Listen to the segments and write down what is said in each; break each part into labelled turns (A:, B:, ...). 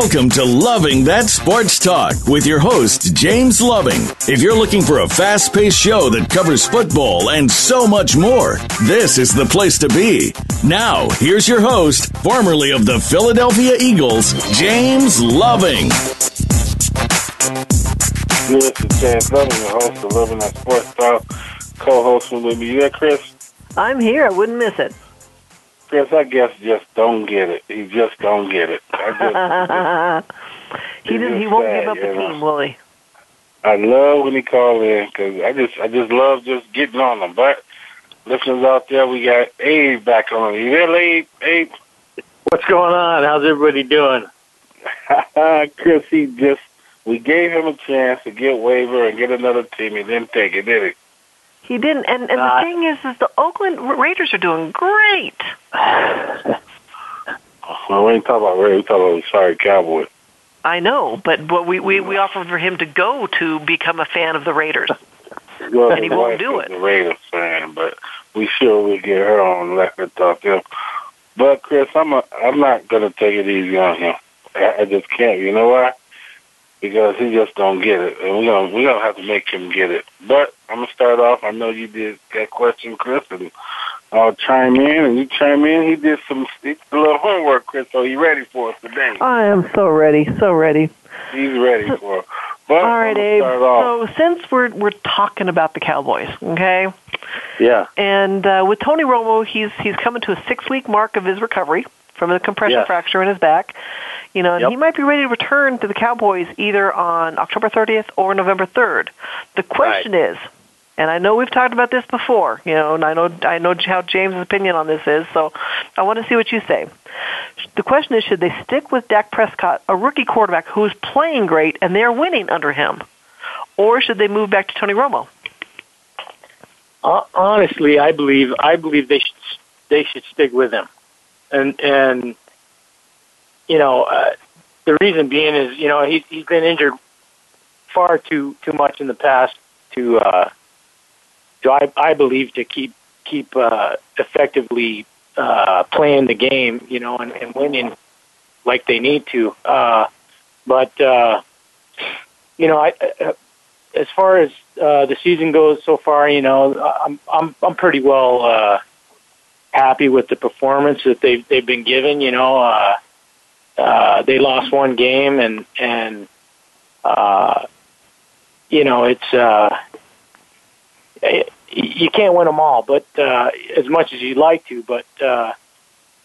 A: Welcome to Loving That Sports Talk with your host, James Loving. If you're looking for a fast paced show that covers football and so much more, this is the place to be. Now, here's your host, formerly of the Philadelphia Eagles, James Loving.
B: This is James Loving, the host of Loving That Sports Talk, co hosting with me. You there, Chris?
C: I'm here. I wouldn't miss it.
B: Chris, I guess just don't get it. He just don't get it. I just,
C: he
B: It's
C: didn't. He won't
B: sad,
C: give up the
B: know.
C: team, will he?
B: I love when he call in because I just, I just love just getting on him. But listeners out there, we got Abe back on. You there, Abe? Abe?
D: What's going on? How's everybody doing?
B: Chris, he just, we gave him a chance to get waiver and get another team. He didn't take it, did he?
C: He didn't. And and
D: Uh,
C: the thing is, is the Oakland Raiders are doing great.
B: Well, we ain't talking about Ray. We talking about sorry Cowboy.
C: I know, but but we we we offered for him to go to become a fan of the Raiders.
B: Well,
C: And he won't do it.
B: A Raiders fan, but we sure will get her on. Let her talk to him. But Chris, I'm a, I'm not gonna take it easy on him. I, I just can't. You know why? Because he just don't get it, and we're gonna we're gonna have to make him get it. But I'm gonna start off. I know you did that question, Chris, and I'll chime in. And you chime in. He did some he did a little homework, Chris. So he ready for us today.
C: I am so ready, so ready.
B: He's ready for. It. But
C: All right, Abe. So since we're we're talking about the Cowboys, okay,
D: Yeah.
C: and uh, with Tony Romo, he's he's coming to a six week mark of his recovery from a compression fracture in his back. You know, and
D: Yep.
C: he might be ready to return to the Cowboys either on October 30th or November 3rd. The question is, and I know we've talked about this before, you know, and I know I know how James' opinion on this is, so I want to see what you say. The question is, should they stick with Dak Prescott, a rookie quarterback who's playing great and they're winning under him, or should they move back to Tony Romo?
D: Uh, honestly, I believe I believe they should they should stick with him, and and you know uh, the reason being is you know he's he's been injured far too too much in the past to uh, to I I believe to keep keep uh, effectively uh, playing the game you know and, and winning like they need to. Uh, but uh, you know I. Uh, as far as uh, the season goes so far, you know, I'm I'm I'm pretty well uh, happy with the performance that they've they've been given. You know, uh, uh, they lost one game, and and uh, you know it's uh, you can't win them all, but uh, as much as you'd like to, but uh,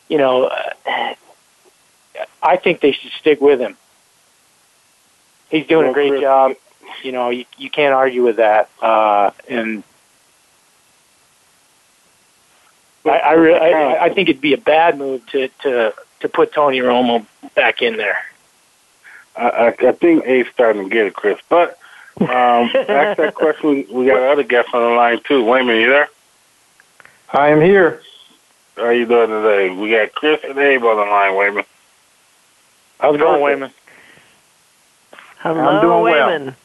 D: you know, uh, I think they should stick with him. He's doing
B: Well,
D: a great
B: Chris,
D: job you know, you, you can't argue with that. Uh, and I, I, re- I, I think it'd be a bad move to, to, to put Tony Romo back in there.
B: I, I, I think Abe's starting to get it, Chris. But um, ask that question. We got other guests on the line too. Wayman, are you there?
E: I am here.
B: How are you doing today? We got Chris and Abe on the line. Wayman.
D: How's it going, Wayman?
C: Hello,
E: I'm doing well.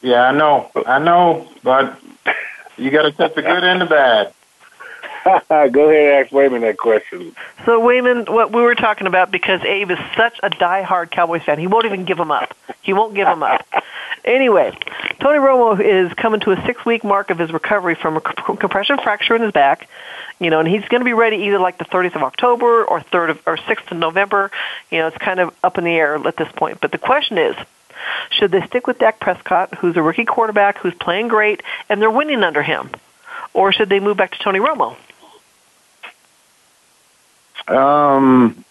E: Yeah, I know. I know, but you got to take the good and the bad.
B: Go ahead and ask Wayman that question.
C: So Wayman, what we were talking about because Abe is such a die-hard Cowboys fan, he won't even give him up. He won't give him up. Anyway, Tony Romo is coming to a six-week mark of his recovery from a compression fracture in his back. You know, and he's going to be ready either like the 30th of October or 3rd of, or 6th of November. You know, it's kind of up in the air at this point. But the question is, should they stick with Dak Prescott, who's a rookie quarterback who's playing great and they're winning under him, or should they move back to Tony Romo?
E: Um,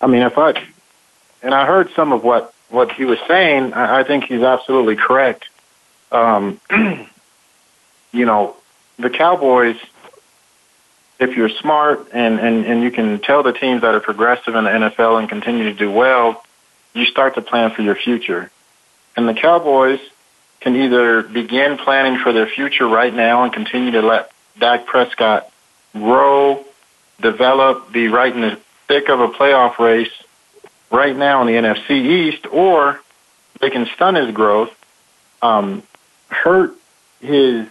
E: I mean, if I and I heard some of what what he was saying, I, I think he's absolutely correct. Um, you know, the Cowboys. If you're smart and, and, and you can tell the teams that are progressive in the NFL and continue to do well, you start to plan for your future. And the Cowboys can either begin planning for their future right now and continue to let Dak Prescott grow, develop, be right in the thick of a playoff race right now in the NFC East, or they can stun his growth, um, hurt his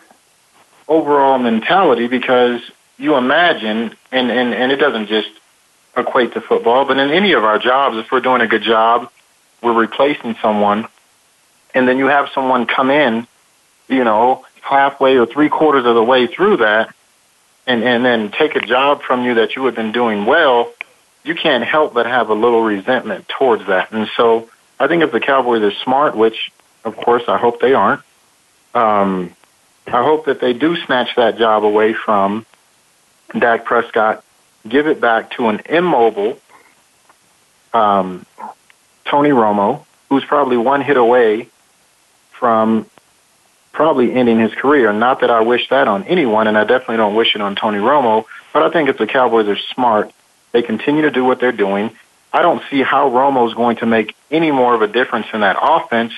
E: overall mentality because you imagine, and, and, and it doesn't just equate to football, but in any of our jobs, if we're doing a good job, we're replacing someone, and then you have someone come in, you know, halfway or three quarters of the way through that, and and then take a job from you that you had been doing well, you can't help but have a little resentment towards that. And so I think if the Cowboys are smart, which of course I hope they aren't, um, I hope that they do snatch that job away from Dak Prescott, give it back to an immobile um, Tony Romo, who's probably one hit away from probably ending his career. Not that I wish that on anyone, and I definitely don't wish it on Tony Romo, but I think if the Cowboys are smart, they continue to do what they're doing. I don't see how Romo's going to make any more of a difference in that offense,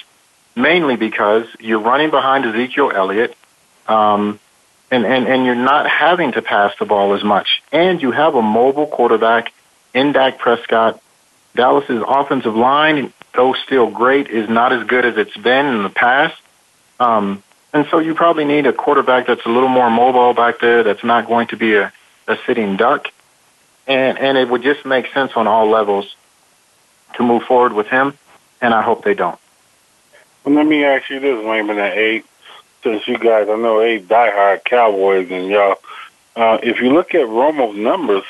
E: mainly because you're running behind Ezekiel Elliott, um, and, and, and you're not having to pass the ball as much. And you have a mobile quarterback in Dak Prescott. Dallas's offensive line, though still great, is not as good as it's been in the past. Um, and so you probably need a quarterback that's a little more mobile back there, that's not going to be a, a sitting duck. And, and it would just make sense on all levels to move forward with him, and I hope they don't.
B: Well, let me ask you this, Wayman and Abe, since you guys, I know Abe diehard Cowboys and y'all. Uh, if you look at Romo's numbers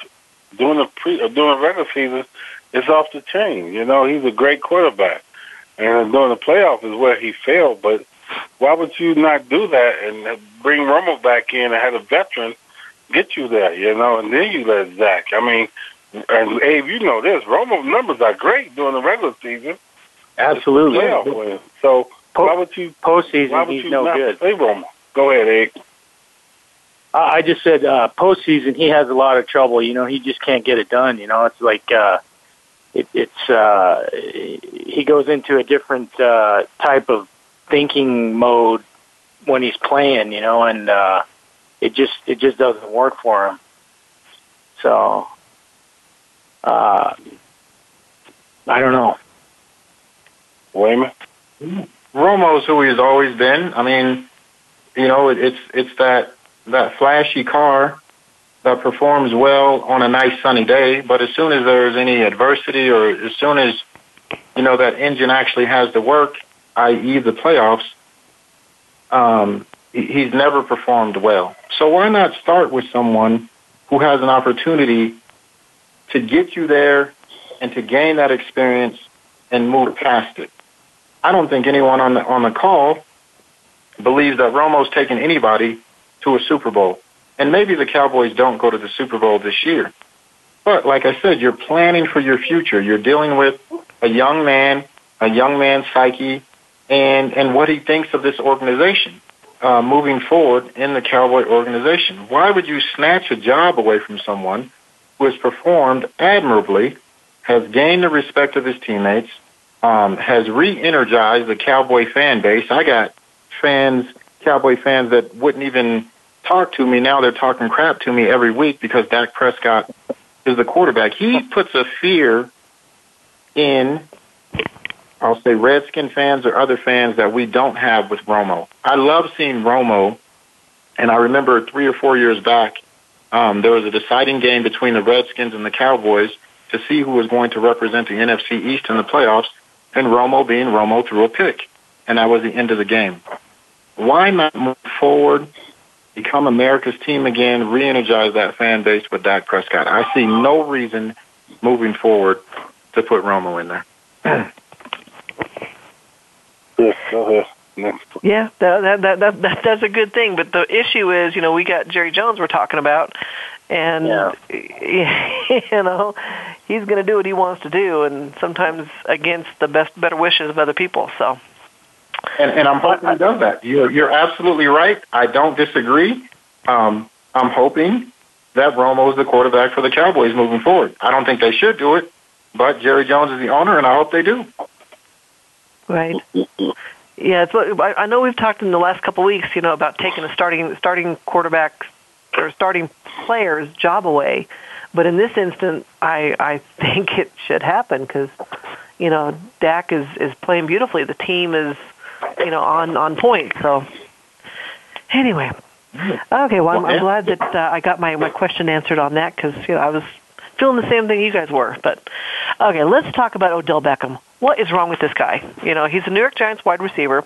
B: during the pre, during the regular season, it's off the chain. You know, he's a great quarterback, and during the playoffs is where he failed. But why would you not do that and bring Romo back in and have a veteran get you there, you know, and then you let Zach. I mean, and Abe, you know this. Romo's numbers are great during the regular season.
D: Absolutely.
B: So po- why would you
D: postseason?
B: Why would
D: he's
B: you
D: no
B: not
D: good.
B: play Romo? Go ahead, Abe.
D: I just said uh, postseason. He has a lot of trouble. You know, he just can't get it done. You know, it's like uh, it, it's uh, he goes into a different uh, type of thinking mode when he's playing. You know, and uh, it just it just doesn't work for him. So uh, I don't know.
B: Wayman.
E: Romo's who he's always been. I mean, you know, it, it's it's that that flashy car that performs well on a nice sunny day, but as soon as there's any adversity or as soon as you know that engine actually has to work, i.e., the playoffs, um, he's never performed well. So why not start with someone who has an opportunity to get you there and to gain that experience and move past it? I don't think anyone on the on the call believes that Romo's taken anybody to a Super Bowl. And maybe the Cowboys don't go to the Super Bowl this year. But like I said, you're planning for your future. You're dealing with a young man, a young man's psyche, and and what he thinks of this organization uh, moving forward in the Cowboy organization. Why would you snatch a job away from someone who has performed admirably, has gained the respect of his teammates, um, has re-energized the Cowboy fan base? I got fans, Cowboy fans that wouldn't even talk to me. Now they're talking crap to me every week because Dak Prescott is the quarterback. He puts a fear in, I'll say, Redskin fans or other fans that we don't have with Romo. I love seeing Romo, and I remember three or four years back, um, there was a deciding game between the Redskins and the Cowboys to see who was going to represent the NFC East in the playoffs, and Romo being Romo threw a pick, and that was the end of the game. Why not move forward, become America's team again, re-energize that fan base with Dak Prescott? I see no reason moving forward to put Romo in there.
B: Yeah, go ahead.
C: Yeah, that, that, that, that, that, that's a good thing. But the issue is, you know, we got Jerry Jones we're talking about, and
D: Yeah.
C: you know, he's going to do what he wants to do, and sometimes against the best, better wishes of other people. So,
E: And, and I'm hoping he does that. You're, you're absolutely right. I don't disagree. Um, I'm hoping that Romo is the quarterback for the Cowboys moving forward. I don't think they should do it, but Jerry Jones is the owner, and I hope they do.
C: Right. Yeah, it's, I I know we've talked in the last couple of weeks, you know, about taking a starting starting quarterback or starting player's job away, but in this instance, I I think it should happen because, you know, Dak is is playing beautifully. The team is, you know, on on point. So, anyway, okay. Well, I'm, I'm glad that uh, I got my my question answered on that because you know I was feeling the same thing you guys were. But okay, let's talk about Odell Beckham. What is wrong with this guy? You know, he's a New York Giants wide receiver.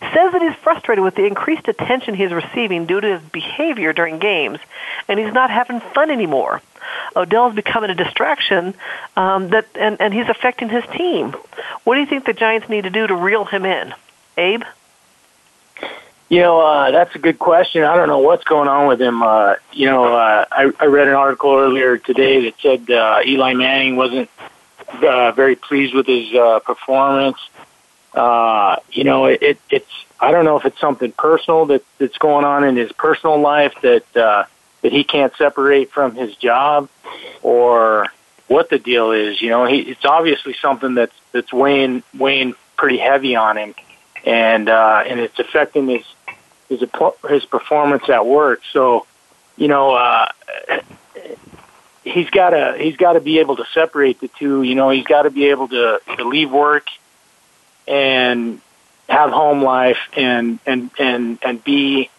C: Says that he's frustrated with the increased attention he's receiving due to his behavior during games, and he's not having fun anymore. Odell's becoming a distraction um, that, and, and he's affecting his team. What do you think the Giants need to do to reel him in, Abe?
D: You know, uh, that's a good question. I don't know what's going on with him. Uh, you know, uh, I, I read an article earlier today that said uh, Eli Manning wasn't uh, very pleased with his uh, performance. Uh, you know, it, it's I don't know if it's something personal that that's going on in his personal life that uh, that he can't separate from his job, or what the deal is. You know, he, it's obviously something that's that's weighing weighing pretty heavy on him, and uh, and it's affecting his his his performance at work. So, you know, uh, he's got to he's got to be able to separate the two. You know, he's got to be able to to leave work and have home life and and and and be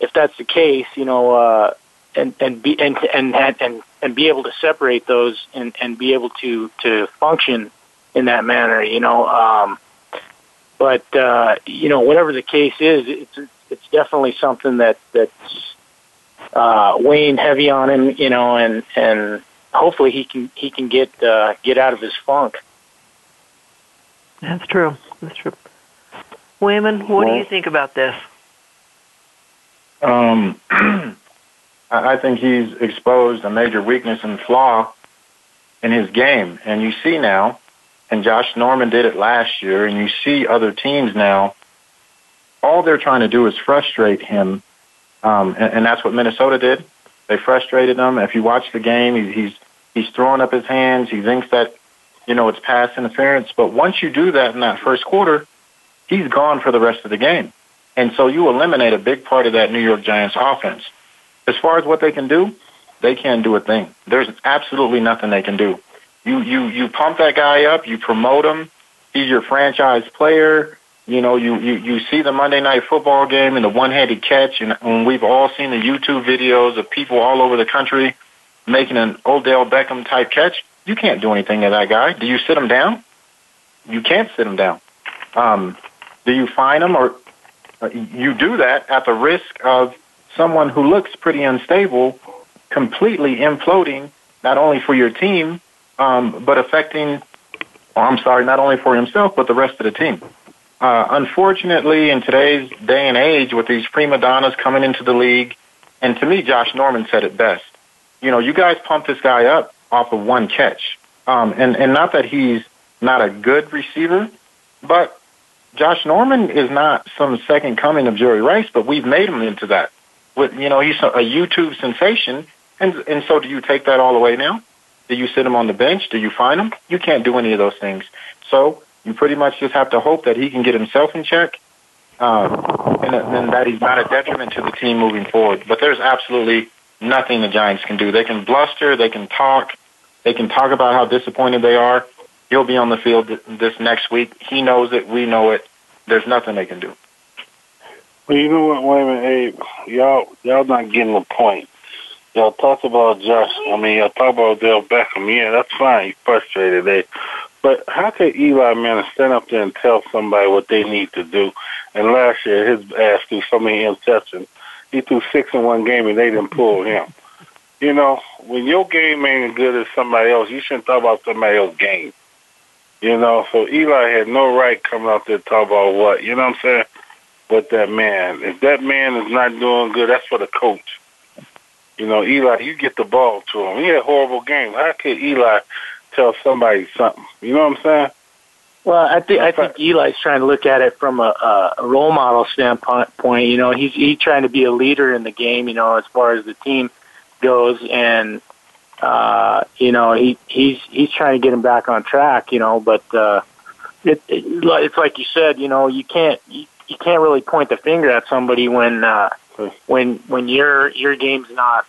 D: if that's the case, you know, uh, and and be and and and and be able to separate those and and be able to to function in that manner, you know. Um, but uh, you know, whatever the case is, it's it's definitely something that that's uh, weighing heavy on him, you know, and and hopefully he can he can get uh, get out of his funk.
C: That's true. That's true. Wayman, what well, do you think about this?
E: Um, I think he's exposed a major weakness and flaw in his game, and you see now, and Josh Norman did it last year, and you see other teams now. All they're trying to do is frustrate him um, and, and that's what Minnesota did. They frustrated him. If you watch the game, he, he's he's throwing up his hands. He thinks that you know it's pass interference. But once you do that in that first quarter, he's gone for the rest of the game. And so you eliminate a big part of that New York Giants offense. As far as what they can do, they can't do a thing. There's absolutely nothing they can do. You you you pump that guy up, you promote him. He's your franchise player. You know, you, you, you see the Monday night football game and the one-handed catch, and, and we've all seen the YouTube videos of people all over the country making an Odell Beckham type catch. You can't do anything to that guy. Do you sit him down? You can't sit him down. Um, do you fine him, or uh, you do that at the risk of someone who looks pretty unstable completely imploding, not only for your team, um, but affecting, or I'm sorry, not only for himself, but the rest of the team. Uh, unfortunately, in today's day and age, with these prima donnas coming into the league, and to me, Josh Norman said it best. You know, you guys pumped this guy up off of one catch, um, and and not that he's not a good receiver, but Josh Norman is not some second coming of Jerry Rice, but we've made him into that. With you know, he's a YouTube sensation, and and so do you take that all away now? Do you sit him on the bench? Do you find him? You can't do any of those things. So you pretty much just have to hope that he can get himself in check, um, and, and that he's not a detriment to the team moving forward. But there's absolutely nothing the Giants can do. They can bluster, they can talk, they can talk about how disappointed they are. He'll be on the field this next week. He knows it. We know it. There's nothing they can do.
B: Well, you know what, wait a Abe. Y'all, y'all not getting the point. Y'all talk about Josh. I mean, y'all talk about Dale Beckham. Yeah, that's fine. He's frustrated. They but how could Eli Manning stand up there and tell somebody what they need to do? And last year, his ass threw so many interceptions. He threw six in one game, and they didn't pull him. You know, when your game ain't as good as somebody else, you shouldn't talk about somebody else's game. You know, so Eli had no right coming out there to talk about what. You know what I'm saying? But that man, if that man is not doing good, that's for the coach. You know, Eli, you get the ball to him. He had a horrible game. How could Eli tell somebody something. You know what I'm saying?
D: Well, I think I think Eli's trying to look at it from a, a role model standpoint. You know, he's he's trying to be a leader in the game. You know, as far as the team goes, and uh, you know, he he's he's trying to get him back on track. You know, but uh, it, it it's like you said. You know, you can't you, you can't really point the finger at somebody when uh, when when your your game's not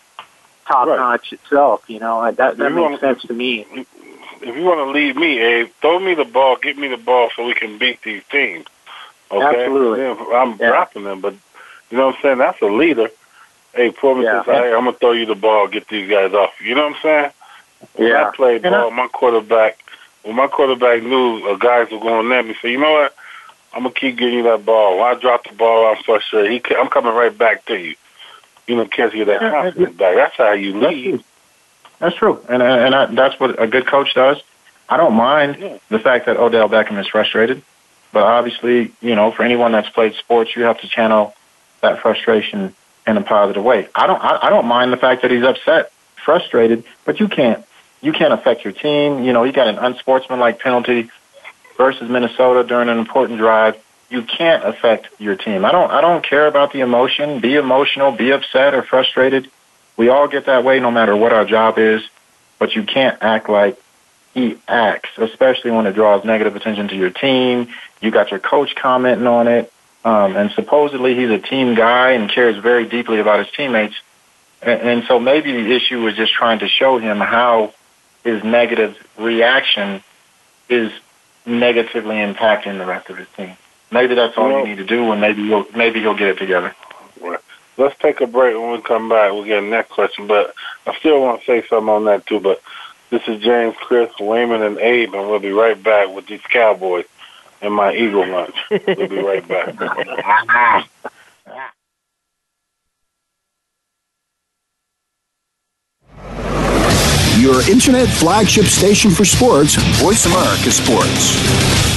D: top right. notch itself. You know, that that makes sense to me
B: if you want to lead me, Abe, throw me the ball, get me the ball so we can beat these teams. Okay?
D: Absolutely.
B: I'm yeah. dropping them, but you know what I'm saying? That's a leader. Hey, Foreman yeah. says, hey, I'm going to throw you the ball, get these guys off. You know what I'm saying? When
E: Yeah.
B: I played
E: And I-
B: ball, my quarterback, when my quarterback knew uh, guys were going at me, so you know what? I'm gonna keep getting you that ball. When I drop the ball, I'm frustrated. He, ca- I'm coming right back to you. You know, catch you that
E: Yeah,
B: confidence back. That's how you
E: That's
B: lead.
E: That's true, and uh, and I, that's what a good coach does. I don't mind
B: Yeah.
E: the fact that Odell Beckham is frustrated, but obviously, you know, for anyone that's played sports, you have to channel that frustration in a positive way. I don't I, I don't mind the fact that he's upset, frustrated, but you can't you can't affect your team. You know, he got an unsportsmanlike penalty versus Minnesota during an important drive. You can't affect your team. I don't I don't care about the emotion. Be emotional, be upset or frustrated. We all get that way no matter what our job is, but you can't act like he acts, especially when it draws negative attention to your team. You got your coach commenting on it, um, and supposedly he's a team guy and cares very deeply about his teammates. And, and so maybe the issue was just trying to show him how his negative reaction is negatively impacting the rest of his team. Maybe that's all
B: Well-
E: you need to do, and maybe he'll maybe he'll get it together.
B: Let's take a break. When we come back, we'll get the next question. But I still want to say something on that too. But this is James, Chris, Wayman, and Abe, and we'll be right back with these Cowboys and my Eagle lunch. We'll be right back.
F: Your internet flagship station for sports, Voice America Sports.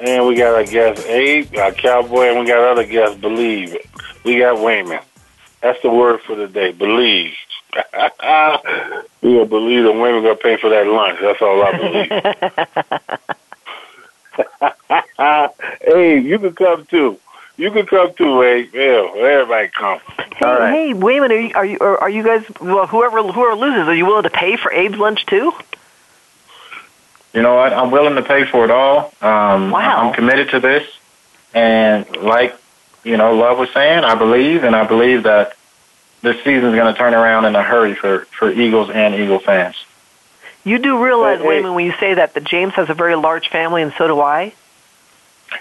B: And we got our guest Abe, our Cowboy, and we got other guests. Believe it. We got Wayman. That's the word for the day. Believe. we gonna believe the women gonna pay for that lunch. That's all I believe. hey, you can come too. You can come too, Abe. Yeah, everybody come.
C: Hey,
B: right.
C: hey, Wayman, are you, are you are you guys? Well, whoever whoever loses, are you willing to pay for Abe's lunch too?
E: You know what? I'm willing to pay for it all. Um,
C: Wow.
E: I'm committed to this, and like you know, Love was saying, I believe, and I believe that this season's going to turn around in a hurry for for Eagles and Eagle fans.
C: You do realize,
B: Hey, hey.
C: Wayman, when you say that, that James has a very large family, and so do I.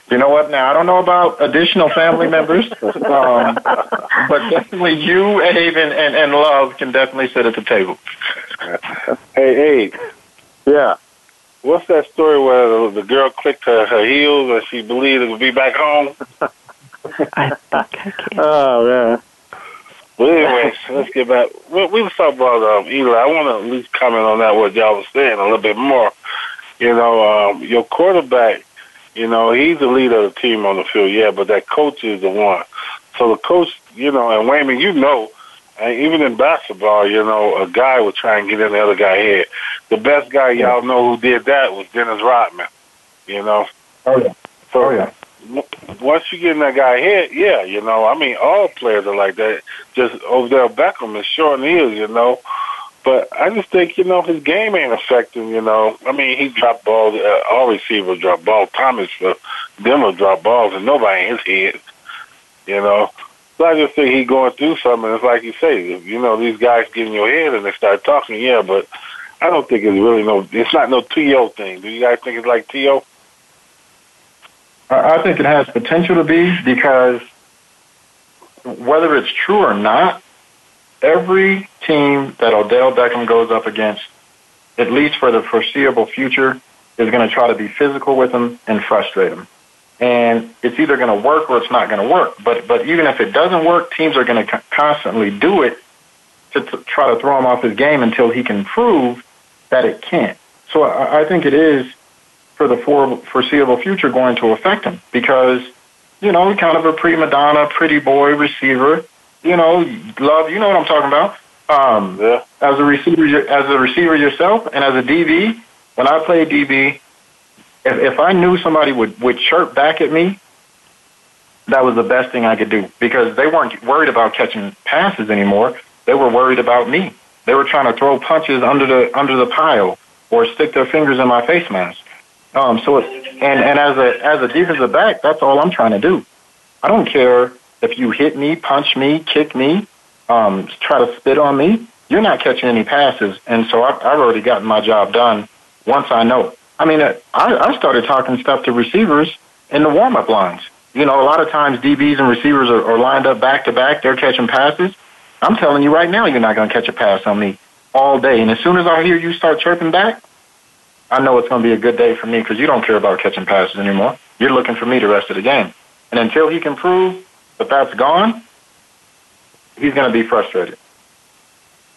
E: You know what? Now I don't know about additional family members, um, but definitely you, Abe, and, and, and Love can definitely sit at the table.
B: Hey, Abe. Yeah. What's that story where the, the girl clicked her, her heels and she believed it would be back home?
C: I think I can.
B: Oh man. But anyways, let's get back. We, we was talking about um, Eli. I want to at least comment on that what y'all was saying a little bit more. You know, um, your quarterback. You know, he's the leader of the team on the field, yeah, but that coach is the one. So the coach, you know, and Wayman, you know, and even in basketball, you know, a guy would try and get in the other guy's head. The best guy y'all know who did that was Dennis Rodman. You know,
E: Oh yeah.
B: So, oh, yeah. Once you get in that guy head, yeah, you know, I mean, all players are like that. Just Odell Beckham is short and is, you know. But I just think, you know, his game ain't affecting, you know. I mean, he dropped balls. Uh, all receivers drop balls. Thomas for them will drop balls, and nobody in his head, you know. So I just think he going through something. It's like you say, you know, these guys get in your head and they start talking, yeah, but I don't think it's really no, it's not no T.O. thing. Do you guys think it's like T.O.?
E: I think it has potential to be because whether it's true or not, every team that Odell Beckham goes up against, at least for the foreseeable future, is going to try to be physical with him and frustrate him. And it's either going to work or it's not going to work. But but even if it doesn't work, teams are going to constantly do it to, to try to throw him off his game until he can prove that it can't. So I, I think it is for the foreseeable future going to affect him because you know kind of a prima donna, pretty boy receiver you know, love, you know what I'm talking about. Um, yeah. As a receiver, as a receiver yourself, and as a DB, when I played DB, if, if I knew somebody would would chirp back at me, that was the best thing I could do because they weren't worried about catching passes anymore. They were worried about me. They were trying to throw punches under the under the pile or stick their fingers in my face mask. Um, so, it, and and as a as a defensive back, that's all I'm trying to do. I don't care if you hit me, punch me, kick me, um, try to spit on me, you're not catching any passes. And so I've, I've already gotten my job done once I know. I mean, uh, I, I started talking stuff to receivers in the warm up lines. You know, a lot of times DBs and receivers are, are lined up back to back. They're catching passes. I'm telling you right now, you're not going to catch a pass on me all day. And as soon as I hear you start chirping back, I know it's going to be a good day for me because you don't care about catching passes anymore. You're looking for me the rest of the game. And until he can prove but that's gone, he's going to be frustrated.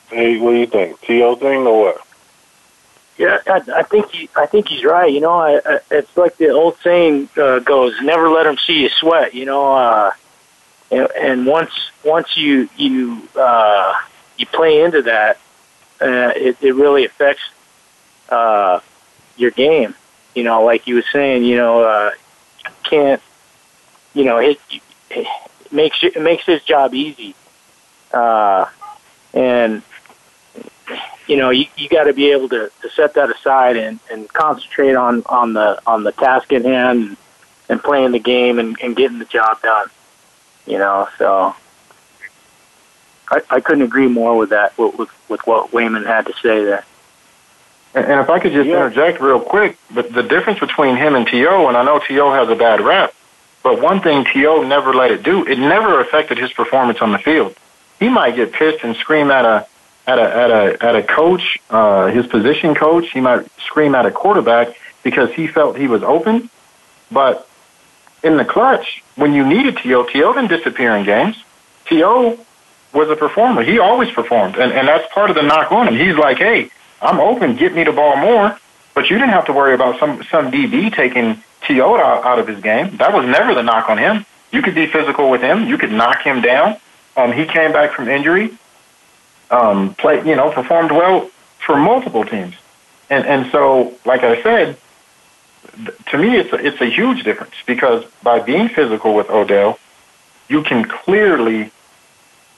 B: Hey, what do you think? T.O. thing or what?
D: Yeah, I, I think he, I think he's right. You know, I, I, it's like the old saying uh, goes: "Never let him see you sweat." You know, uh, and, and once once you you uh, you play into that, uh, it, it really affects uh, your game. You know, like you were saying, you know, uh, can't you know it, it makes it makes his job easy. Uh, and you know, you, you got to be able to, to set that aside and, and concentrate on, on the on the task at hand and playing the game and, and getting the job done. You know, so I, I couldn't agree more with that with, with, with what Wayman had to say there.
E: And, and if I could just yeah. interject real quick, but the difference between him and T.O., and I know T.O. has a bad rap, but one thing T.O. never let it do, it never affected his performance on the field. He might get pissed and scream at a at a at a at a coach, uh, his position coach. He might scream at a quarterback because he felt he was open. But in the clutch, when you needed T.O., T.O. didn't disappear in games. T.O. was a performer. He always performed, and and that's part of the knock on him. He's like, hey, I'm open. Get me the ball more. But you didn't have to worry about some some DB taking T.O. out, out of his game. That was never the knock on him. You could be physical with him. You could knock him down. Um, he came back from injury, um, played, you know, performed well for multiple teams. And, and so, like I said, to me, it's a, it's a huge difference because by being physical with Odell, you can clearly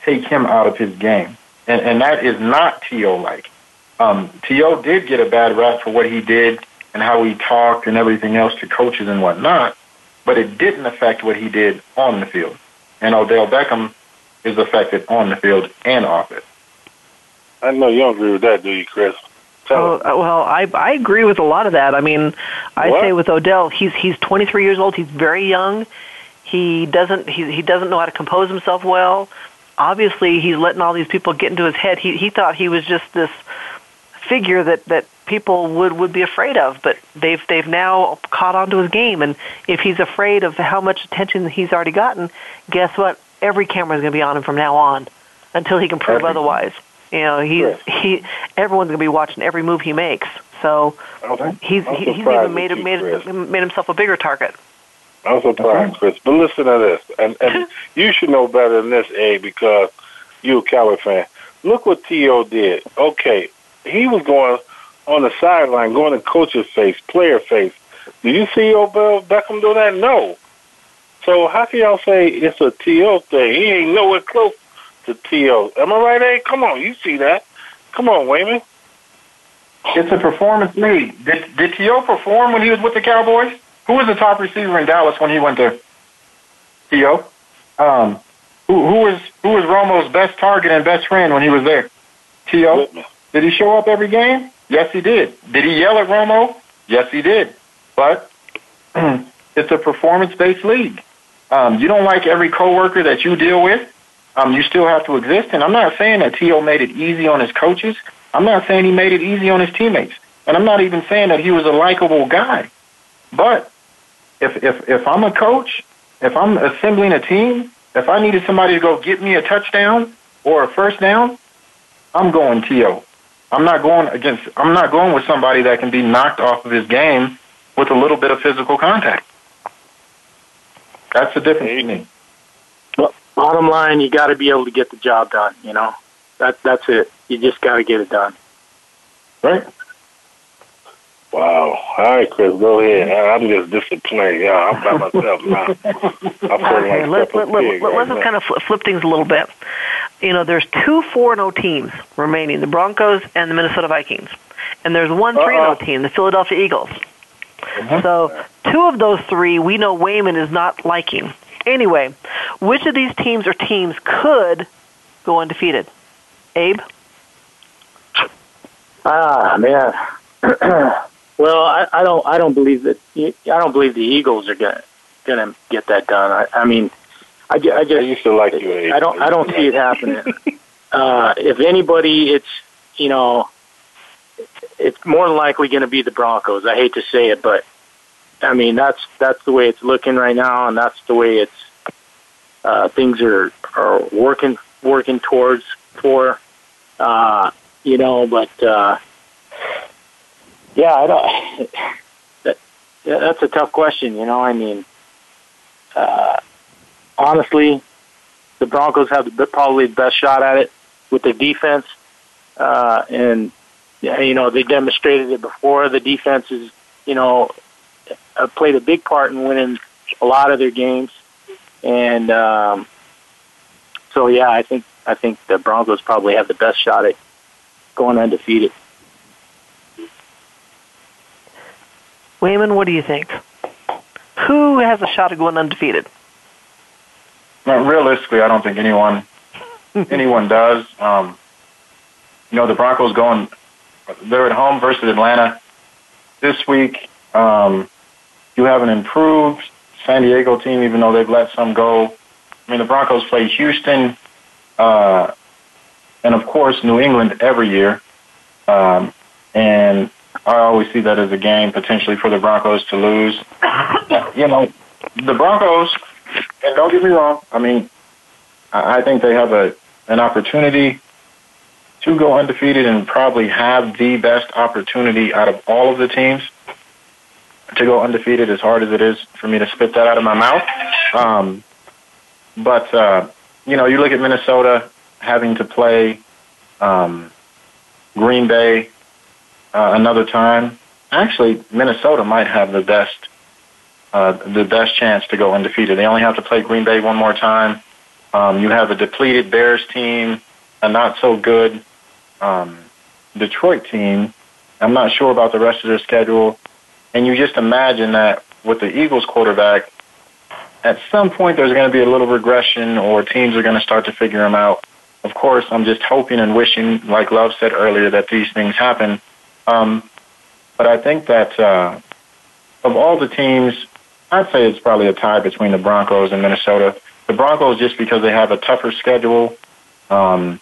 E: take him out of his game. And, and that is not T.O. like. Um, T.O. did get a bad rap for what he did and how he talked and everything else to coaches and whatnot, but it didn't affect what he did on the field. And Odell Beckham is affected on the field and off it.
B: I know you don't agree with that, do you, Chris?
C: Oh, well, I I agree with a lot of that. I mean, I what? say with Odell, he's he's 23 years old. He's very young. He doesn't he he doesn't know how to compose himself well. Obviously, he's letting all these people get into his head. He he thought he was just this figure that that people would would be afraid of, but they've they've now caught on to his game. And if he's afraid of how much attention he's already gotten, guess what? Every camera is going to be on him from now on until he can prove every, otherwise. You know, he's yes. he everyone's going to be watching every move he makes. So he's he's even made made made himself a bigger target.
B: I'm surprised, Chris. But listen to this, and and you should know better than this, A, because you're a Cowboy fan. Look what T.O. did. Okay, he was going on the sideline, going in coach's face, player face, Did you see Odell Beckham do that? No. So how can y'all say it's a T.O. thing? He ain't nowhere close to T.O. Am I right, Abe? Come on, you see that. Come on, Wayman.
E: It's a performance league. Did, did T.O. perform when he was with the Cowboys? Who was the top receiver in Dallas when he went there? T.O. Um, who, who was who was Romo's best target and best friend when he was there? T.O. Did he show up every game? Yes, he did. Did he yell at Romo? Yes, he did. But it's a performance-based league. Um, you don't like every coworker that you deal with. Um, you still have to exist. And I'm not saying that T.O. made it easy on his coaches. I'm not saying he made it easy on his teammates. And I'm not even saying that he was a likable guy. But if, if, if I'm a coach, if I'm assembling a team, if I needed somebody to go get me a touchdown or a first down, I'm going T.O. I'm not going against, I'm not going with somebody that can be knocked off of his game with a little bit of physical contact. That's the difference to me.
D: Well, bottom line, you got to be able to get the job done. You know, that that's it. You just got to get it done.
E: Right.
B: Wow. All right, Chris, go ahead. I'm just disappointed. Yeah, I'm by myself now. I'm feeling
C: Okay,
B: like
C: let, let, let,
B: Pig
C: let's
B: now.
C: kind of flip, flip things a little bit. You know, there's two 4 0 teams remaining the Broncos and the Minnesota Vikings. And there's one 3 0 team, the Philadelphia Eagles. Uh-huh. So, two of those three we know Wayman is not liking. Anyway, which of these teams or teams could go undefeated? Abe?
D: Ah, man. well, I, I don't. I don't believe that. I don't believe the Eagles are gonna gonna get that done. I, I mean, I, ju- I just.
B: I used to like you, Abe.
D: I don't. I don't see it happening. uh, if anybody, it's you know, it's more than likely going to be the Broncos. I hate to say it, but I mean that's that's the way it's looking right now, and that's the way it's uh, things are are working working towards for. Uh, you know, but uh, yeah, I don't. That, that's a tough question. You know, I mean, uh, honestly, the Broncos have the, probably the best shot at it with their defense, uh, and you know they demonstrated it before. The defense is, you know, uh, played a big part in winning a lot of their games, and um, so yeah, I think I think the Broncos probably have the best shot at going undefeated.
C: Wayman, what do you think? Who has a shot at going undefeated?
E: Well, realistically, I don't think anyone anyone does. Um, you know, the Broncos going they're at home versus Atlanta this week. Um, you have an improved San Diego team, even though they've let some go. I mean, the Broncos play Houston, uh, and of course New England every year. Um, and I always see that as a game potentially for the Broncos to lose. you know, the Broncos, and don't get me wrong, I mean, I think they have a an opportunity to go undefeated and probably have the best opportunity out of all of the teams to go undefeated as hard as it is for me to spit that out of my mouth. Um, but, uh, you know, you look at Minnesota having to play um, Green Bay uh, another time. Actually, Minnesota might have the best uh, the best chance to go undefeated. They only have to play Green Bay one more time. Um, you have a depleted Bears team, a not so good um, Detroit team. I'm not sure about the rest of their schedule. And you just imagine that with the Eagles quarterback, at some point there's going to be a little regression or teams are going to start to figure them out. Of course, I'm just hoping and wishing, like Love said earlier, that these things happen. Um, but I think that uh, of all the teams, I'd say it's probably a tie between the Broncos and Minnesota. The Broncos just because they have a tougher schedule, um,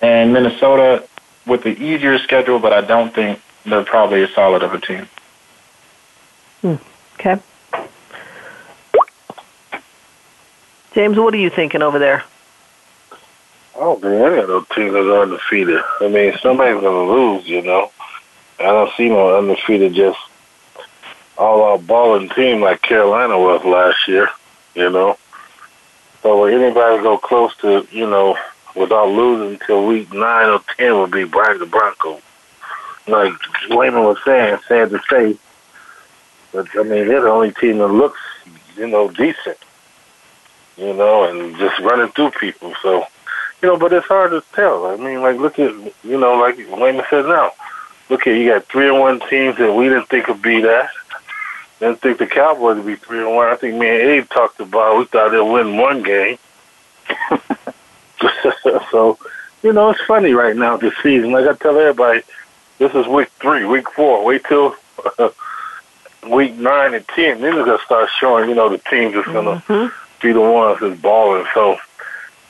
E: and Minnesota with the easier schedule, but I don't think they're probably as solid of a team. Hmm.
C: Okay. James, what are you thinking over there?
B: Oh man, I got no team that's undefeated. I mean, somebody's gonna lose, you know. I don't see no undefeated just all out balling team like Carolina was last year, you know. So will anybody go close to, you know, without losing until week nine or ten would be Brian the Broncos. Like Wayman was saying, sad to say, But I mean, they're the only team that looks, you know, decent. You know, and just running through people. So, you know, but it's hard to tell. I mean, like look at, you know, like Wayman said now. Look at you got three and one teams that we didn't think would be that. Didn't think the Cowboys would be three and one. I think me and Abe talked about we thought they'd win one game. so, you know, it's funny right now this season. Like I tell everybody, this is week three, week four. Wait till week nine and ten. Then it's gonna start showing. You know, the teams that's gonna
C: Mhm.
B: be the ones that's balling. So,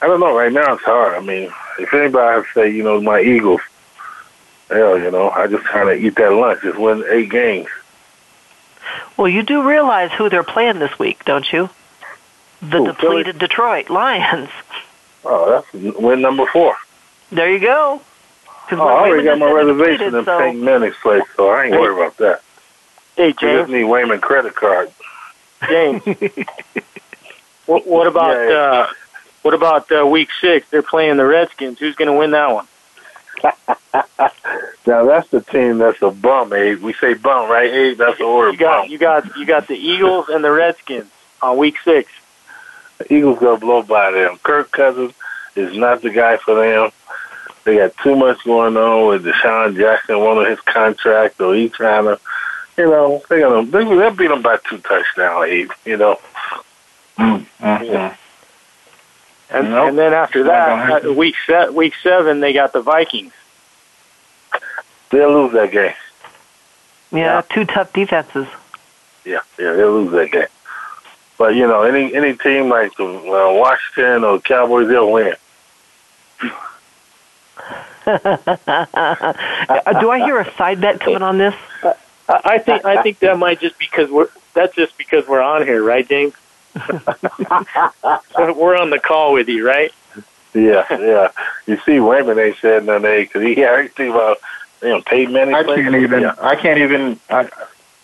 B: I don't know. Right now, it's hard. I mean, if anybody say, you know, my Eagles, hell, you know, I just kind of eat that lunch. Just win eight games.
C: Well, you do realize who they're playing this week, don't you? The
B: Who,
C: depleted Detroit Lions.
B: Oh, that's win number four.
C: There you go. 'Cause
B: Oh, I already got my
C: just said they're
B: reservation in
C: so-
B: Manning's place, so I ain't
D: Hey.
B: worried about that.
D: Hey,
B: You just
D: James.
B: need Wayman credit card.
D: James. what, what about
B: Yeah, yeah.
D: uh, what about uh, week six? They're playing the Redskins. Who's going to win that one?
B: Now that's the team that's a bum, Abe. We say bum, right, Abe? That's the word
D: You got
B: bum.
D: you got you got the Eagles and the Redskins on week six.
B: The Eagles gonna blow by them. Kirk Cousins is not the guy for them. They got too much going on with DeSean Jackson wanting his contract, or he trying to, you know, they're gonna they, they'll beat them by two touchdowns, Abe. You know,
E: Mm-hmm.
B: Yeah.
D: And,
E: Nope.
D: and then after that, uh, week se- week seven, they got the Vikings.
B: they'll lose that game.
C: Yeah, two tough defenses.
B: Yeah, yeah, they'll lose that game. But you know, any any team like the uh, Washington or Cowboys, they'll win.
C: Uh, do I hear a side bet coming on this?
D: I, I think I think that might just because we're that's just because we're on here, right, James? we're on the call with you, right?
B: Yeah, yeah. You see, Wayman ain't said nothing because he had everything about you know Peyton Manning.
E: I
B: played-
E: can't even.
B: Yeah.
E: I can't even. I,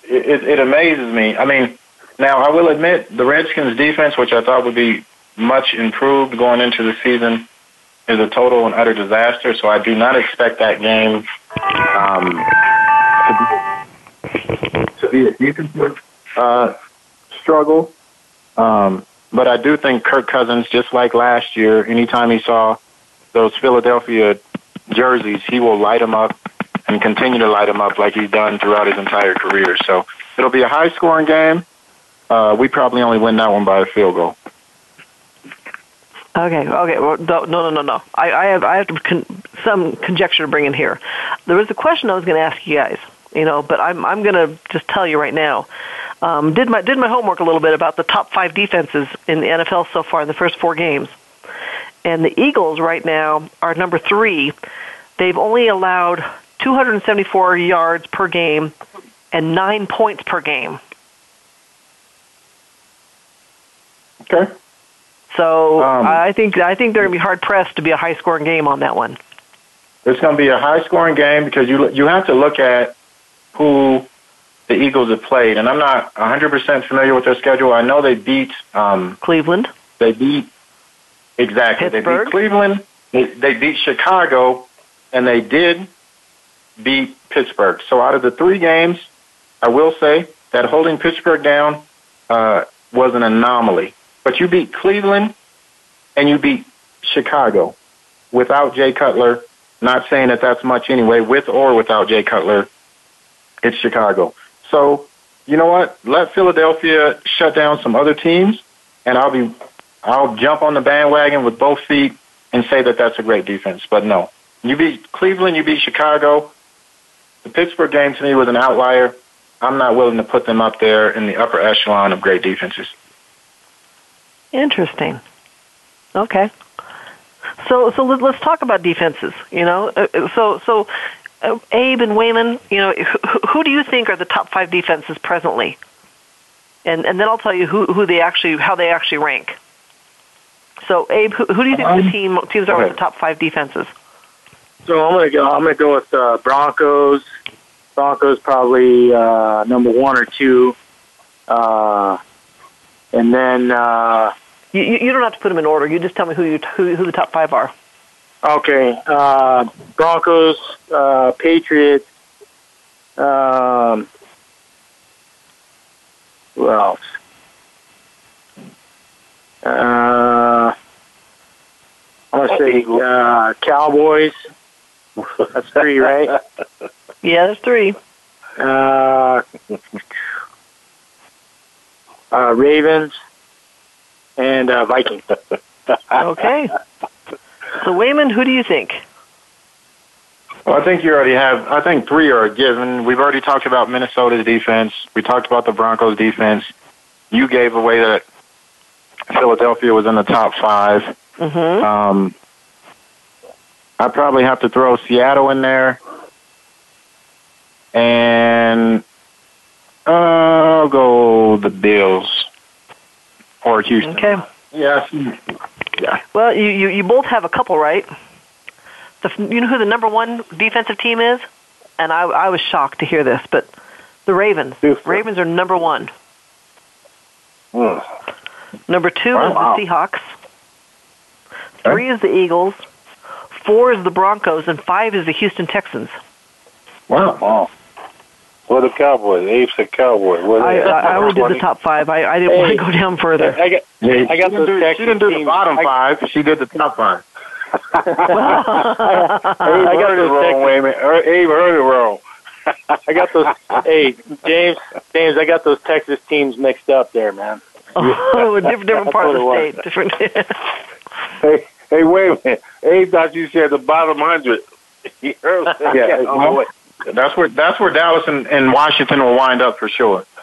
E: it, it amazes me. I mean, now I will admit the Redskins' defense, which I thought would be much improved going into the season, is a total and utter disaster. So I do not expect that game um, to, be, to be a defensive uh, struggle. Um, but I do think Kirk Cousins, just like last year, anytime he saw those Philadelphia jerseys, he will light them up and continue to light him up like he's done throughout his entire career. So it'll be a high scoring game. Uh, we probably only win that one by a field goal.
C: Okay, okay. Well, no, no, no, no. I, I have, I have to con- some conjecture to bring in here. There was a question I was going to ask you guys, you know, but I'm, I'm going to just tell you right now. Um, did my, did my homework a little bit about the top five defenses in the NFL so far in the first four games, and the Eagles right now are number three. They've only allowed 274 yards per game and nine points per game.
E: Okay.
C: So
E: Um,
C: I think I think they're going to be hard pressed to be a high scoring game on that one.
E: It's going to be a high scoring game because you you have to look at who the Eagles have played, and I'm not 100% familiar with their schedule. I know they beat um,
C: Cleveland.
E: They beat exactly. They beat Cleveland. They, they beat Chicago, and they did beat Pittsburgh. So out of the three games, I will say that holding Pittsburgh down uh, was an anomaly. But you beat Cleveland, and you beat Chicago without Jay Cutler. Not saying that that's much anyway, with or without Jay Cutler. It's Chicago. So you know what? Let Philadelphia shut down some other teams, and I'll be I'll jump on the bandwagon with both feet and say that that's a great defense. But no, you beat Cleveland, you beat Chicago. The Pittsburgh game to me was an outlier. I'm not willing to put them up there in the upper echelon of great defenses.
C: Interesting. Okay. So so let, let's talk about defenses. You know, Uh, uh, so so uh, Abe and Wayman, you know, who, who do you think are the top five defenses presently? And and then I'll tell you who who they actually how they actually rank. So Abe, who, who do you think the
E: Um,
C: team teams are with the top five defenses?
D: So I'm gonna go. I'm gonna go with uh, Broncos. Broncos probably uh, number one or two, uh, and then uh,
C: You, you don't have to put them in order. You just tell me who you who, who the top five are.
D: okay, uh, Broncos, uh, Patriots, um, Who else? Uh, I'm gonna say uh, Cowboys. That's three, right?
C: Yeah, there's three.
D: Uh, uh, Ravens and uh, Vikings.
C: Okay. So Wayman, who do you think?
E: Well, I think you already have. I think three are a given. We've already talked about Minnesota's defense. We talked about the Broncos' defense. You gave away that Philadelphia was in the top 5
C: Mm-hmm.
E: Um, I probably have to throw Seattle in there, and uh, I'll go the Bills or Houston.
C: Okay.
E: Yeah.
C: Well, you, you you both have a couple right. The, you know who the number one defensive team is? And I I was shocked to hear this, but the Ravens. Ravens are number one. Number two is the Seahawks. Three is the Eagles. Four is the Broncos, and five is the Houston Texans.
B: Wow. wow. What the Cowboys? Abe said Cowboys. What
C: I. I, I only did the top five. I, I didn't want to go down further.
D: I got I got
E: she
D: those
E: didn't do,
D: Texas
E: she didn't do the
D: teams.
E: bottom
D: I-
E: five. She did the top five.
B: Abe
D: I got
B: heard it
D: those
B: wrong,
D: Texas-
B: Wayman. Er, Abe heard it wrong.
D: I got those. hey, James, James, I got those Texas teams mixed up there, man.
C: oh, a different, different part of the state. Different.
B: Hey, hey, wait a minute. Abe thought you said the bottom hundred. He heard that.
E: Yeah,
B: Oh, wait.
E: That's where that's where Dallas and, and Washington will wind up for sure.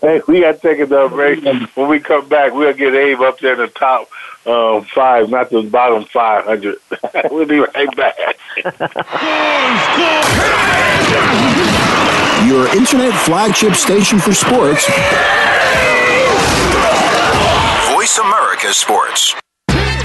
B: Hey, we got to take another break. When we come back, we'll get Abe up there in the top uh, five, not the bottom 500. we'll be right back.
F: Your internet flagship station for sports.
G: Voice America Sports.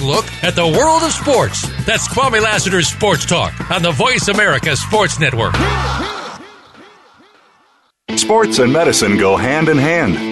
H: look at the world of sports. That's Kwame Lassiter's Sports Talk on the Voice America Sports Network.
A: Sports and medicine go hand in hand.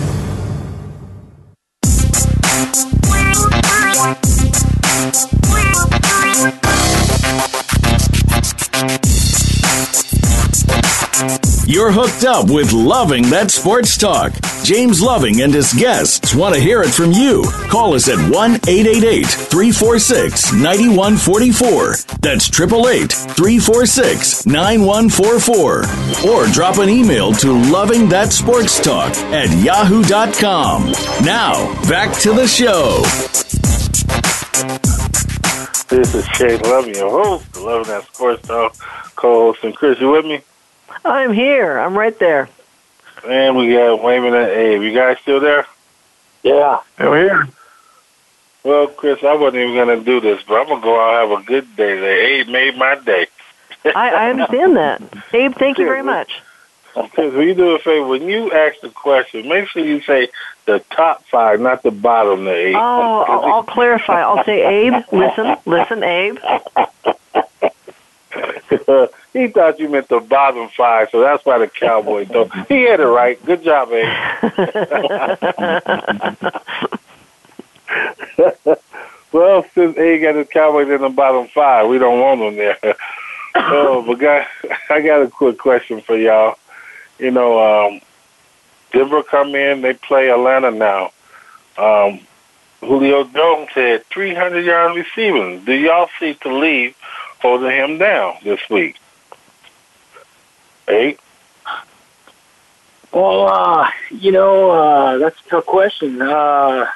A: You're hooked up with Loving That Sports Talk. James Loving and his guests want to hear it from you. Call us at 1 888 346 9144. That's 888 346 9144. Or drop an email to Loving That Sports Talk at yahoo.com. Now, back to the show.
B: This is Shane Loving, your host, Loving That Sports Talk, co-host, and Chris, you with me?
C: I'm here. I'm right there.
B: And we got Wayman and Abe. You guys still there?
D: Yeah.
E: We're here.
B: Well, Chris, I wasn't even going to do this, but I'm going to go out and have a good day today. Abe made my day.
C: I, I understand that. Abe, thank you very much.
B: Because when you do a favor, when you ask the question, make sure you say the top five, not the bottom the eight.
C: Oh, I'll, I'll clarify. I'll say, Abe, listen, listen, Abe.
B: he thought you meant the bottom five, so that's why the Cowboys don't. He had it right. Good job, Abe. well, since Abe got his Cowboys in the bottom five, we don't want them there. oh, but guys, I got a quick question for y'all. You know, um, Denver come in, they play Atlanta now. Um, Julio Jones had 300 yards receiving. Do y'all see Talib holding him down this week? Eight.
D: Well, uh, you know, uh, that's a tough question. Uh,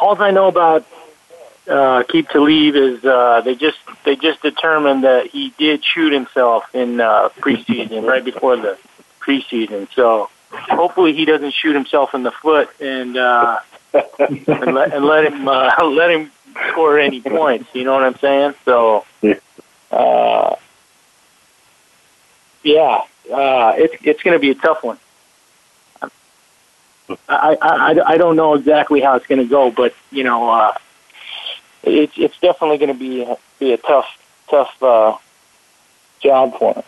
D: all I know about uh, Aqib Talib is uh, they just they just determined that he did shoot himself in uh, preseason, right before the preseason. So hopefully he doesn't shoot himself in the foot and uh, and, let, and let him uh, let him score any points. You know what I'm saying? So, uh, yeah, uh, it's it's going to be a tough one. I, I, I don't know exactly how it's going to go, but you know, uh, it's it's definitely going to be a, be a tough tough uh, job for him.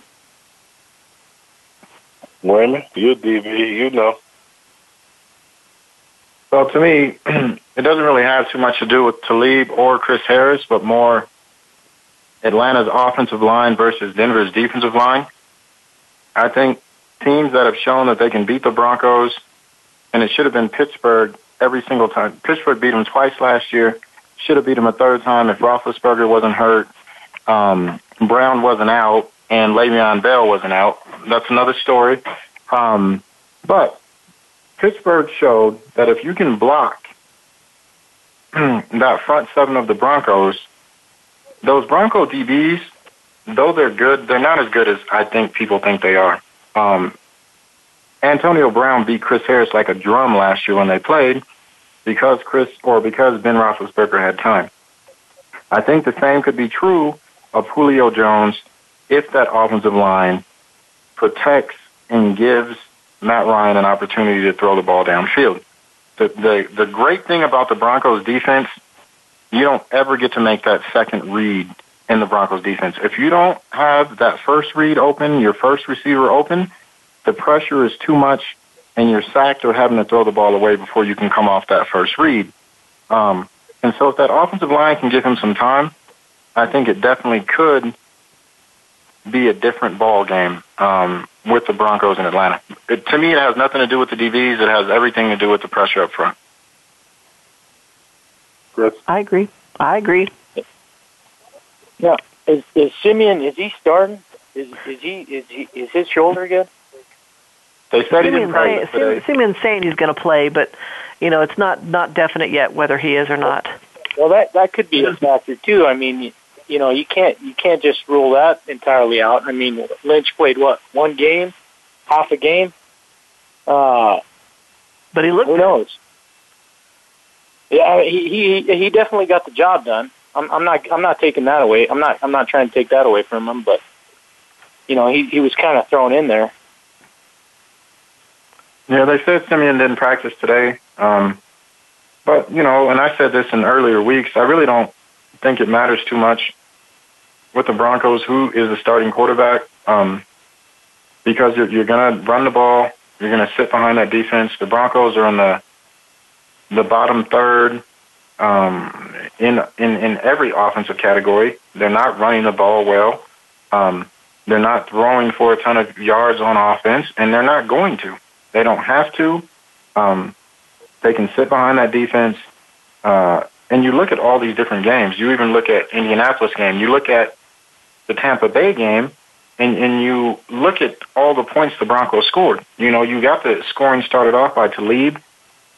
B: Wayman, you DB, you know.
E: Well, to me, it doesn't really have too much to do with Talib or Chris Harris, but more Atlanta's offensive line versus Denver's defensive line. I think teams that have shown that they can beat the Broncos, and it should have been Pittsburgh every single time. Pittsburgh beat them twice last year. Should have beat them a third time if Roethlisberger wasn't hurt, um, Brown wasn't out, and Le'Veon Bell wasn't out. That's another story. Um, but Pittsburgh showed that if you can block that front seven of the Broncos, those Bronco DBs, though they're good, they're not as good as I think people think they are. Um, Antonio Brown beat Chris Harris like a drum last year when they played because Chris or because Ben Roethlisberger had time. I think the same could be true of Julio Jones if that offensive line protects and gives Matt Ryan an opportunity to throw the ball downfield. The, the, the great thing about the Broncos defense, you don't ever get to make that second read in the Broncos defense. If you don't have that first read open, your first receiver open, the pressure is too much and you're sacked or having to throw the ball away before you can come off that first read. Um, and so if that offensive line can give him some time, I think it definitely could be a different ball game um, with the Broncos in Atlanta. It, to me, it has nothing to do with the DBs. It has everything to do with the pressure up front.
B: Chris?
C: I agree. I agree.
D: Yeah, is is Siemian? Is he starting? Is is he is he is his shoulder good?
E: They said he didn't practice
C: say,
E: today.
C: Siemian's saying he's going to play, but you know it's not not definite yet whether he is or not.
D: Well, that that could be a factor too. I mean, you, you know, you can't you can't just rule that entirely out. I mean, Lynch played what one game, half a game. Uh,
C: but he looked.
D: Who knows? Yeah, he he he definitely got the job done. I'm I'm not I'm not taking that away. I'm not I'm not trying to take that away from him, but you know, he he was kind of thrown in there.
E: Yeah, they said Siemian didn't practice today. Um, but, you know, and I said this in earlier weeks, I really don't think it matters too much with the Broncos who is the starting quarterback um, because you're, you're going to run the ball, you're going to sit behind that defense. The Broncos are in the the bottom third um, in in in every offensive category. They're not running the ball well. Um, they're not throwing for a ton of yards on offense, and they're not going to. They don't have to. Um, they can sit behind that defense. Uh, and you look at all these different games. You even look at Indianapolis game. You look at the Tampa Bay game, and, and you look at all the points the Broncos scored. You know, you got the scoring started off by Talib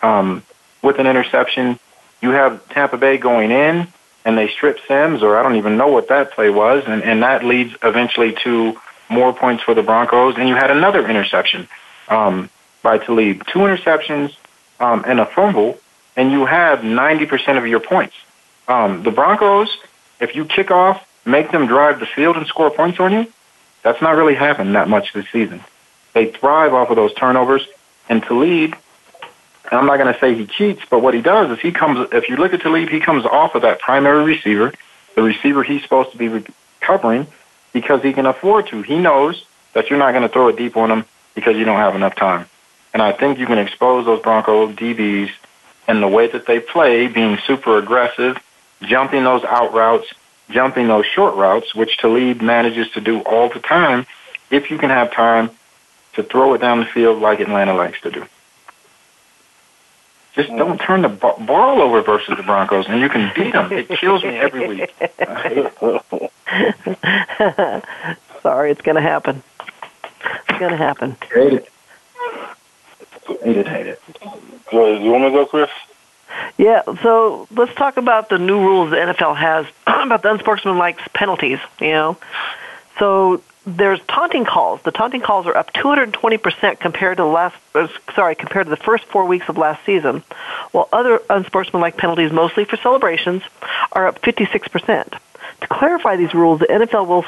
E: um, with an interception. You have Tampa Bay going in, and they strip Sims, or I don't even know what that play was, and, and that leads eventually to more points for the Broncos. And you had another interception um, by Talib, two interceptions um, and a fumble, and you have 90% of your points. Um, the Broncos, if you kick off make them drive the field and score points on you, that's not really happened that much this season. They thrive off of those turnovers, and Talib, I'm not going to say he cheats, but what he does is he comes, if you look at Talib, he comes off of that primary receiver, the receiver he's supposed to be covering, because he can afford to. He knows that you're not going to throw it deep on him because you don't have enough time. And I think you can expose those Bronco DBs in the way that they play, being super aggressive, jumping those out routes, jumping those short routes, which Talib manages to do all the time, if you can have time to throw it down the field like Atlanta likes to do. Just don't mm. turn the ball over versus the Broncos, and you can beat them. It kills me every week.
C: Sorry, it's going to happen. It's going to happen.
E: Hate it. Hate it, hate it.
B: So, you want to go, Chris?
C: Yeah, so let's talk about the new rules the NFL has about the unsportsmanlike penalties, you know. So there's taunting calls. The taunting calls are up 220% compared to the last uh, sorry, compared to the first 4 weeks of last season, while other unsportsmanlike penalties mostly for celebrations are up 56%. To clarify these rules, the NFL will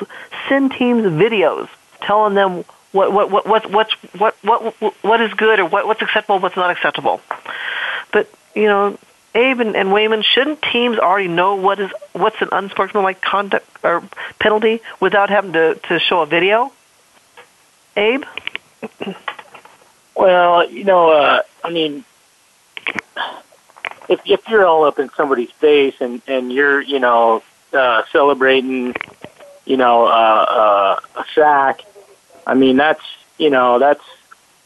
C: send teams videos telling them what what what what what's what what what is good or what what's acceptable, what's not acceptable. But you know, Abe and, and Wayman, shouldn't teams already know what is what's an unsportsmanlike conduct or penalty without having to to show a video? Abe.
D: Well, you know, uh, I mean, if if you're all up in somebody's face and and you're you know uh, celebrating, you know, uh, uh, a sack, I mean that's you know that's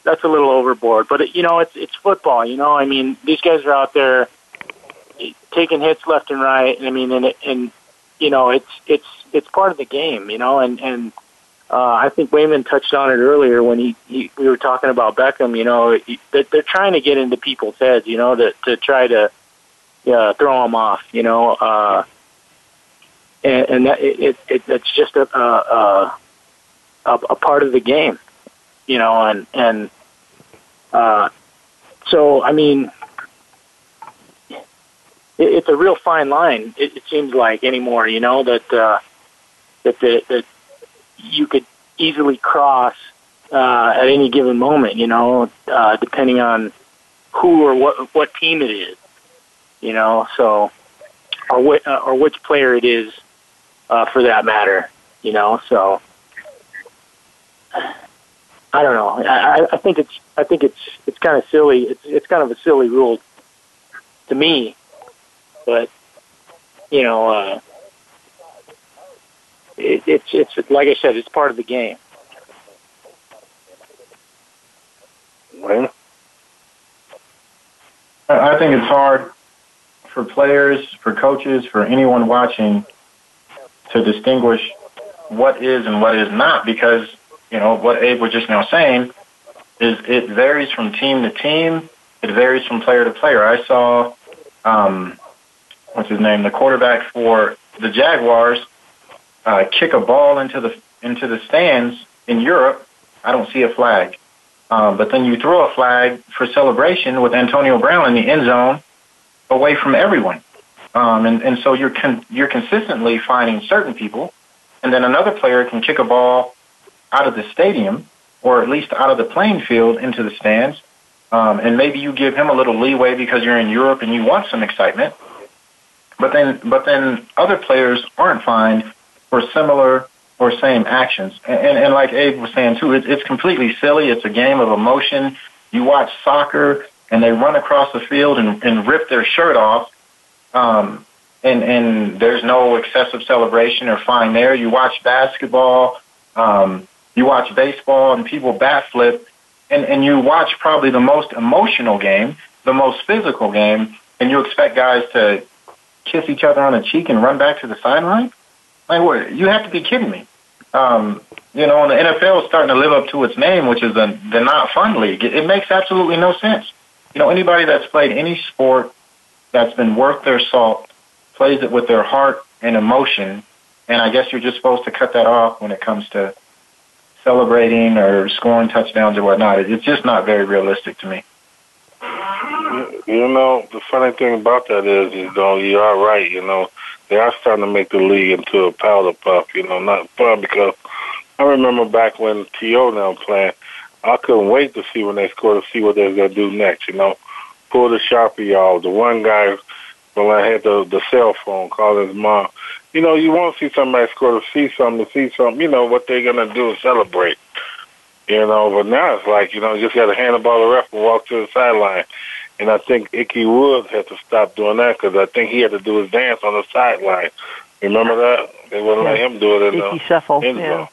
D: that's a little overboard. But it, you know, it's it's football. You know, I mean, these guys are out there taking hits left and right. And I mean, and and you know, it's it's it's part of the game. You know, and and uh, I think Wayman touched on it earlier when he, he we were talking about Beckham. You know, that they're trying to get into people's heads. You know, to to try to uh, throw them off. You know. Uh, and, and that it, it, it it's just a, a a a part of the game, you know, and and uh, so I mean, it, it's a real fine line. It, it seems like anymore, you know, that uh, that the, that you could easily cross uh, at any given moment, you know, uh, depending on who or what what team it is, you know, so or what uh, or which player it is, uh, for that matter, you know, so. I don't know. I, I think it's I think it's it's kind of silly. It's it's kind of a silly rule to me but you know, uh, it, it's it's like I said, it's part of the game.
E: I think it's hard for players, for coaches, for anyone watching to distinguish what is and what is not because, you know, what Abe was just now saying is it varies from team to team. It varies from player to player. I saw um, what's his name, the quarterback for the Jaguars, uh, kick a ball into the into the stands in Europe, I don't see a flag. Um, but then you throw a flag for celebration with Antonio Brown in the end zone, away from everyone, um, and and so you're con- you're consistently finding certain people, and then another player can kick a ball out of the stadium or at least out of the playing field into the stands, um, and maybe you give him a little leeway because you're in Europe and you want some excitement. But then, but then other players aren't fined for similar or same actions. And, and, and like Abe was saying too, it, it's completely silly. It's a game of emotion. You watch soccer and they run across the field and, and rip their shirt off. Um, and, and there's no excessive celebration or fine there. You watch basketball, um, you watch baseball and people bat flip and, and you watch probably the most emotional game, the most physical game, and you expect guys to kiss each other on the cheek and run back to the sideline? Like, what? You have to be kidding me. Um, you know, and the NFL is starting to live up to its name, which is the, the not fun league. It, it makes absolutely no sense. You know, anybody that's played any sport that's been worth their salt plays it with their heart and emotion, and I guess you're just supposed to cut that off when it comes to celebrating or scoring touchdowns or whatnot. It's just not very realistic to me.
B: You know, the funny thing about that is, you know, you are right. You know, they are starting to make the league into a powder puff. You know, not fun because I remember back when T.O. now playing, I couldn't wait to see when they score to see what they're going to do next. You know, pull the sharpie off. The one guy when I had the the cell phone calling his mom. You know, you want to see somebody score to see something, to see something. You know what they're going to do and celebrate. You know, but now it's like you know, you just got to hand the ball to the ref and walk to the sideline. And I think Ickey Woods had to stop doing that because I think he had to do his dance on the sideline. Remember that? They wouldn't let him do it in
C: Ickey
B: the
C: shuffle.
B: end
C: Yeah.
B: zone.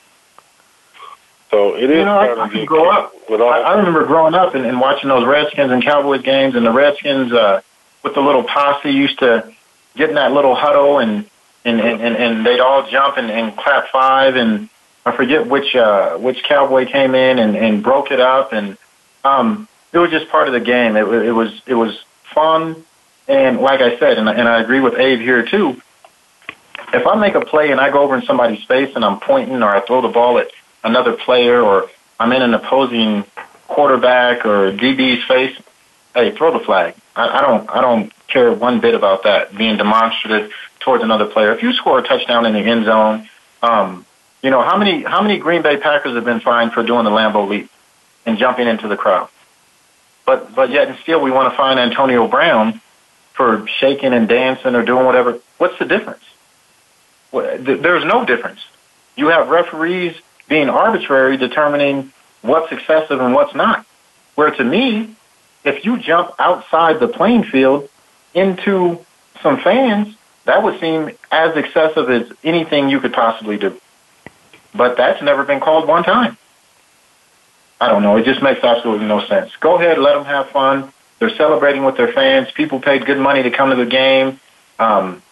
B: So it is
E: You know, I,
B: starting
E: I
B: to
E: can grow up.
B: with all
E: I, I remember growing up and, and watching those Redskins and Cowboys games, and the Redskins uh, with the little posse used to get in that little huddle, and and and, and, they'd all jump and, and clap five, and I forget which uh, which Cowboy came in and, and broke it up, and um, it was just part of the game. It, it was it was fun, and like I said, and, and I agree with Abe here too. If I make a play and I go over in somebody's face and I'm pointing or I throw the ball at another player or I'm in an opposing quarterback or DB's face, hey, throw the flag. I, I don't I don't care one bit about that being demonstrative towards another player. If you score a touchdown in the end zone, um, you know how many how many Green Bay Packers have been fined for doing the Lambeau leap and jumping into the crowd, but but yet and still we want to fine Antonio Brown for shaking and dancing or doing whatever. What's the difference? There's no difference. You have referees being arbitrary, determining what's excessive and what's not. Where to me, if you jump outside the playing field into some fans, that would seem as excessive as anything you could possibly do. But that's never been called one time. I don't know. It just makes absolutely no sense. Go ahead, let them have fun. They're celebrating with their fans. People paid good money to come to the game, um,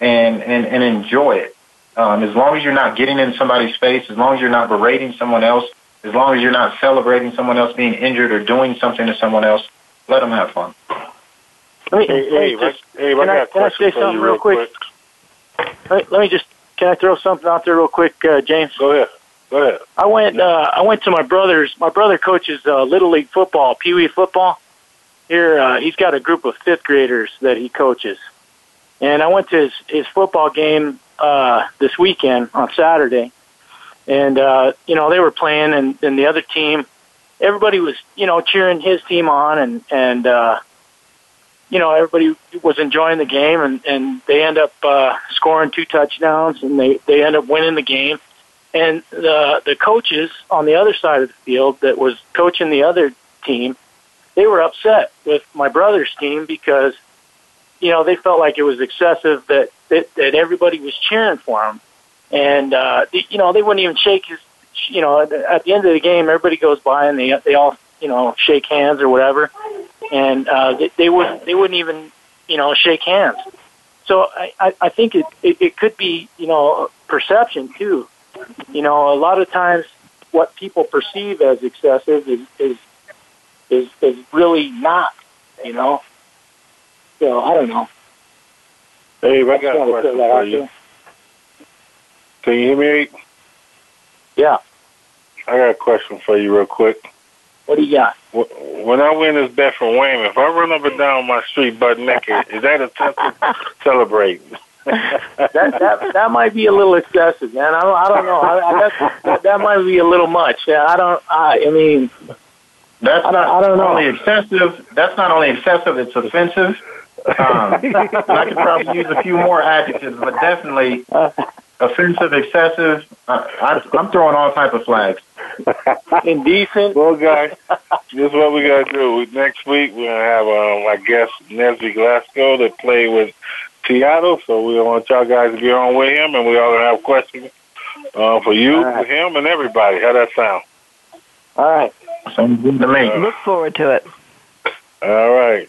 E: and and and enjoy it. Um, as long as you're not getting in somebody's face, as long as you're not berating someone else, as long as you're not celebrating someone else being injured or doing something to someone else, let them have fun.
D: Let me,
B: Hey,
D: let me
B: Abe,
D: just,
B: Abe, I
D: can
B: got
D: can I say something
B: real
D: real quick? Let, let me just, can I throw something out there real quick, uh, James?
B: Go ahead. Go ahead.
D: I went. Uh, I went to my brother's. My brother coaches uh, little league football, pee wee football. Here, uh, he's got a group of fifth graders that he coaches, and I went to his his football game uh, this weekend on Saturday, and uh, you know they were playing, and, and the other team, everybody was you know cheering his team on, and and uh, you know everybody was enjoying the game, and and they end up uh, scoring two touchdowns, and they they end up winning the game. And the the coaches on the other side of the field that was coaching the other team, they were upset with my brother's team because you know they felt like it was excessive that that, that everybody was cheering for him, and uh, the, you know they wouldn't even shake his. You know, at the- at the end of the game, everybody goes by and they they all you know shake hands or whatever, and uh, they, they wouldn't they wouldn't even you know shake hands. So I, I, I think it, it it could be you know perception too you know, a lot of times what people perceive as excessive is is is, is really not. You know, so I don't know.
B: Hey, I got a question for you.
D: there.
B: Can you hear me?
D: Yeah.
B: I got a question for you real quick.
D: What do you got?
B: When I win this bet from Wayne, if I run up and down my street butt naked, is that a time to celebrate?
D: that that that might be a little excessive, man. I don't I don't know. I, I, that, that that might be a little much. Yeah, I don't. I I mean,
E: That's
D: I don't-
E: not
D: I don't know.
E: only excessive. That's not only excessive. It's offensive. Um, I could probably use a few more adjectives, but definitely offensive, excessive. Uh, I, I'm throwing all type of flags.
D: indecent.
B: Well, guys, this is what we got to do. Next week, we're going to have, um, I guess, Nesby Glasgow to play with Seattle. So we want y'all guys to be on with him, and we all going to have questions uh, for you,
D: All right.
B: for him, and everybody. How that sound?
D: All right.
E: Sounds good to me.
C: Look forward to it.
B: All right.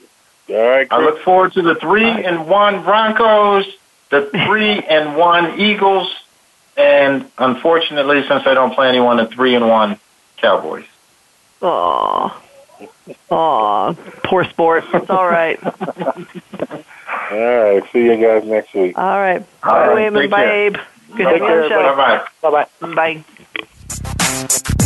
B: All right,
E: I look forward to the three and one Broncos, the three and one Eagles, and unfortunately, since they don't play anyone, the three and one Cowboys.
C: Aw. Aw. Poor sport. It's all right.
B: All right. See you guys next week.
C: All right.
E: All
C: Bye,
E: right,
C: Wayman.
E: take
C: Bye,
E: care.
C: Abe. Good
D: Take
C: having you
D: care.
E: Bye bye.
D: Bye bye.
C: Bye.